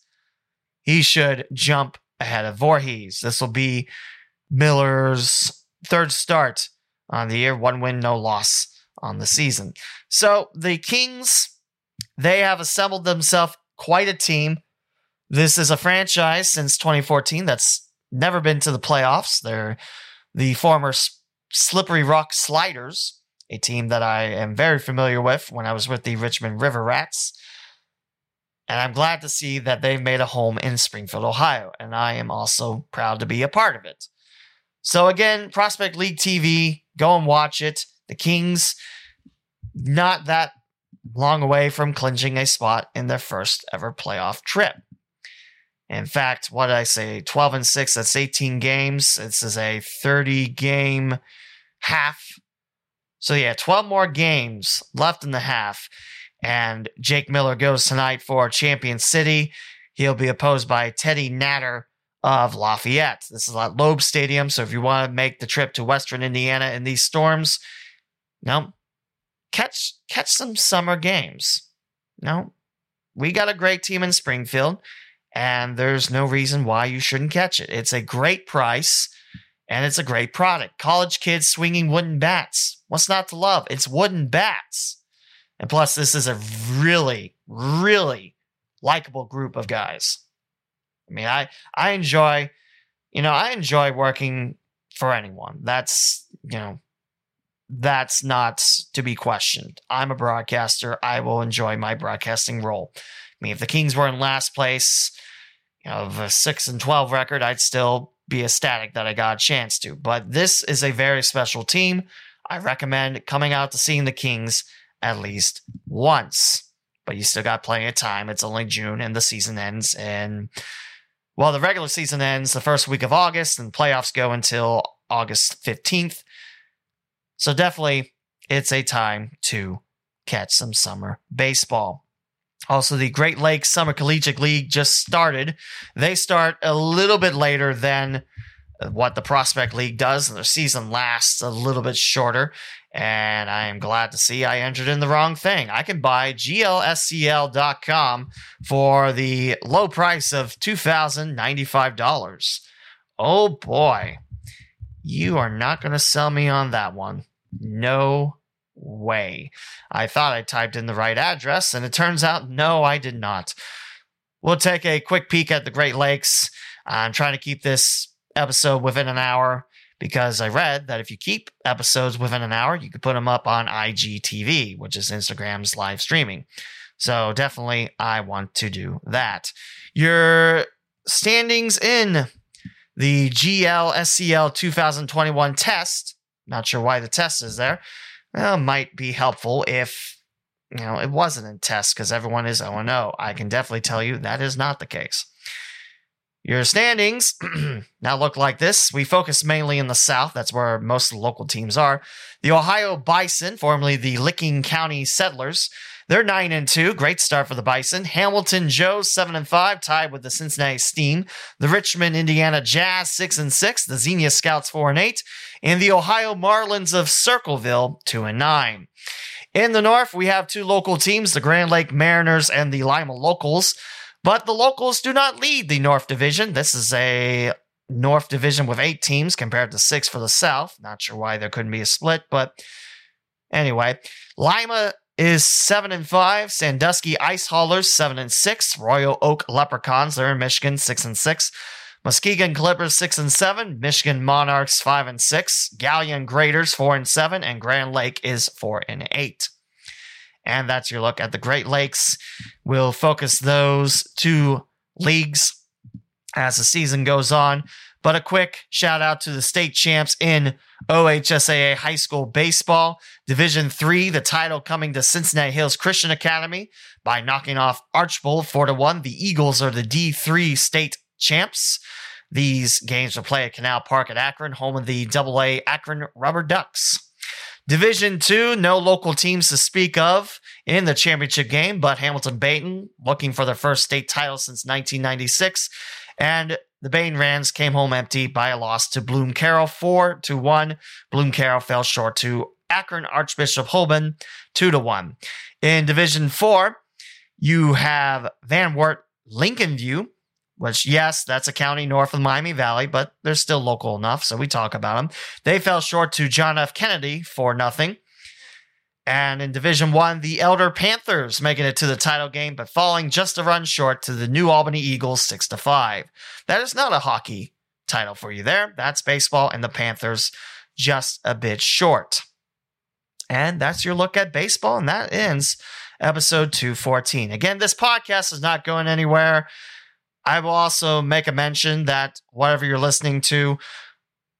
he should jump ahead of Voorhees. This will be Miller's third start on the year, one win, no loss on the season. So the Kings, they have assembled themselves quite a team. This is a franchise since 2014 that's never been to the playoffs. They're the former Slippery Rock Sliders, a team that I am very familiar with when I was with the Richmond River Rats. And I'm glad to see that they've made a home in Springfield, Ohio. And I am also proud to be a part of it. So, again, Prospect League TV, go and watch it. The Kings, not that long away from clinching a spot in their first ever playoff trip. In fact, what did I say? 12 and 6, that's 18 games. This is a 30 game half. So, yeah, 12 more games left in the half. And Jake Miller goes tonight for Champion City. He'll be opposed by Teddy Natter of Lafayette. This is at Loeb Stadium. So if you want to make the trip to Western Indiana in these storms, no, catch catch some summer games. no, we got a great team in Springfield, and there's no reason why you shouldn't catch it. It's a great price and it's a great product. College kids swinging wooden bats. What's not to love? It's wooden bats. And plus, this is a really, really likable group of guys. I mean, I I enjoy, you know, I enjoy working for anyone. That's you know, that's not to be questioned. I'm a broadcaster. I will enjoy my broadcasting role. I mean, if the Kings were in last place, you know, of a six and twelve record, I'd still be ecstatic that I got a chance to. But this is a very special team. I recommend coming out to seeing the Kings at least once. But you still got plenty of time. It's only June and the season ends and well, the regular season ends the first week of August and playoffs go until August 15th. So definitely it's a time to catch some summer baseball. Also, the Great Lakes Summer Collegiate League just started. They start a little bit later than what the Prospect League does, and their season lasts a little bit shorter. And I am glad to see I entered in the wrong thing. I can buy glscl.com for the low price of $2,095. Oh boy. You are not going to sell me on that one. No way. I thought I typed in the right address, and it turns out no, I did not. We'll take a quick peek at the Great Lakes. I'm trying to keep this episode within an hour because I read that if you keep episodes within an hour, you could put them up on IGTV, which is Instagram's live streaming. So definitely, I want to do that. Your standings in the GLSCL 2021 test, not sure why the test is there, well, might be helpful if you know it wasn't in test because everyone is 0 0. I can definitely tell you that is not the case. Your standings [CLEARS THROAT] now look like this. We focus mainly in the South. That's where most local teams are. The Ohio Bison, formerly the Licking County Settlers, they're 9 and 2. Great start for the Bison. Hamilton Joes 7 and 5, tied with the Cincinnati Steam. The Richmond Indiana Jazz 6 and 6. The Xenia Scouts 4 and 8. And the Ohio Marlins of Circleville 2 and 9. In the North, we have two local teams, the Grand Lake Mariners and the Lima Locals. But the locals do not lead the North Division. This is a North Division with eight teams compared to six for the South. Not sure why there couldn't be a split, but anyway, Lima is seven and five. Sandusky Ice Haulers seven and six. Royal Oak Leprechauns they're in Michigan six and six. Muskegon Clippers six and seven. Michigan Monarchs five and six. Galion Graders four and seven, and Grand Lake is four and eight. And that's your look at the Great Lakes. We'll focus those two leagues as the season goes on. But a quick shout out to the state champs in OHSAA high school baseball. Division 3, the title coming to Cincinnati Hills Christian Academy by knocking off Archbold 4 to 1. The Eagles are the D3 state champs. These games will play at Canal Park at Akron, home of the AA Akron Rubber Ducks. Division two, no local teams to speak of in the championship game, but Hamilton Badin looking for their first state title since 1996. And the Badin Rams came home empty by a loss to Bloom Carroll 4 to 1. Bloom Carroll fell short to Akron Archbishop Hoban 2 to 1. In Division 4, you have Van Wert Lincoln View which yes, that's a county north of Miami Valley, but they're still local enough, so we talk about them. They fell short to John F. Kennedy for nothing. And in Division One, the Elder Panthers making it to the title game, but falling just a run short to the New Albany Eagles, six to five. That is not a hockey title for you there. That's baseball, and the Panthers just a bit short. And that's your look at baseball, and that ends episode 214. Again, this podcast is not going anywhere. I will also make a mention that whatever you're listening to,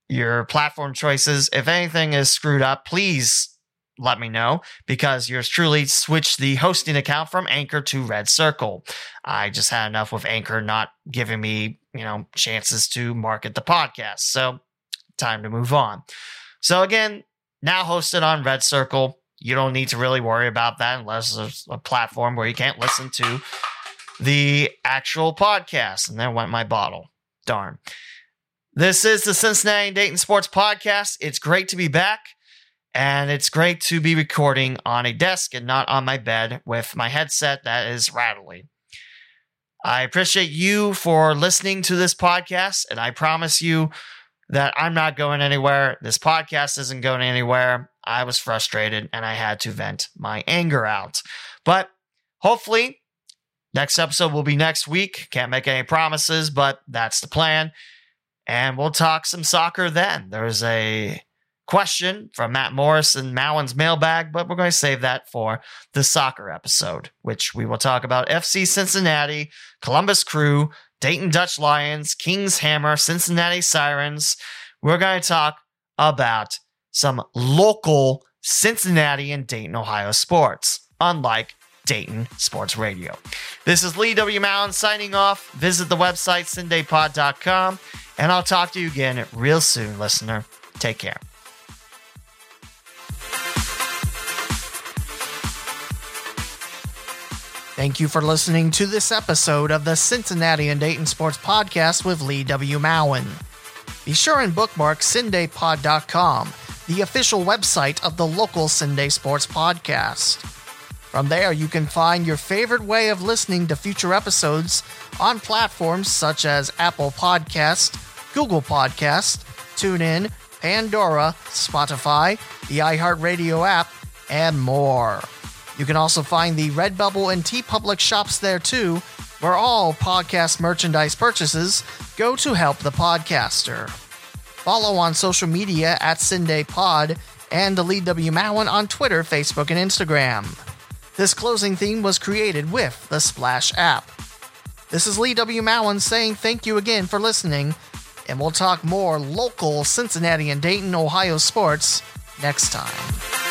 your platform choices, if anything is screwed up, please let me know because yours truly switched the hosting account from Anchor to Red Circle. I just had enough with Anchor not giving me, you know, chances to market the podcast. So, time to move on. So, again, now hosted on Red Circle. You don't need to really worry about that unless there's a platform where you can't listen to the actual podcast. And there went my bottle. Darn. This is the Cincinnati Dayton Sports Podcast. It's great to be back. And it's great to be recording on a desk and not on my bed with my headset that is rattling. I appreciate you for listening to this podcast, and I promise you that I'm not going anywhere. This podcast isn't going anywhere. I was frustrated and I had to vent my anger out. But hopefully, next episode will be next week. Can't make any promises, but that's the plan. And we'll talk some soccer then. There's a question from Matt Morris and Mowen's mailbag, but we're going to save that for the soccer episode, which we will talk about FC Cincinnati, Columbus Crew, Dayton Dutch Lions, Kings Hammer, Cincinnati Sirens. We're going to talk about some local Cincinnati and Dayton, Ohio sports, unlike Dayton Sports Radio. This is Lee W. Mowen signing off. Visit the website, CindayPod.com, and I'll talk to you again real soon, listener. Take care. Thank you for listening to this episode of the Cincinnati and Dayton Sports Podcast with Lee W. Mowen. Be sure and bookmark CindayPod.com, the official website of the local Cinday Sports Podcast. From there, you can find your favorite way of listening to future episodes on platforms such as Apple Podcast, Google Podcast, TuneIn, Pandora, Spotify, the iHeartRadio app, and more. You can also find the Redbubble and TeePublic shops there too, where all podcast merchandise purchases go to help the podcaster. Follow on social media at CindayPod and the Lee W. Mowen on Twitter, Facebook, and Instagram. This closing theme was created with the Splash app. This is Lee W. Mowen saying thank you again for listening, and we'll talk more local Cincinnati and Dayton, Ohio sports next time.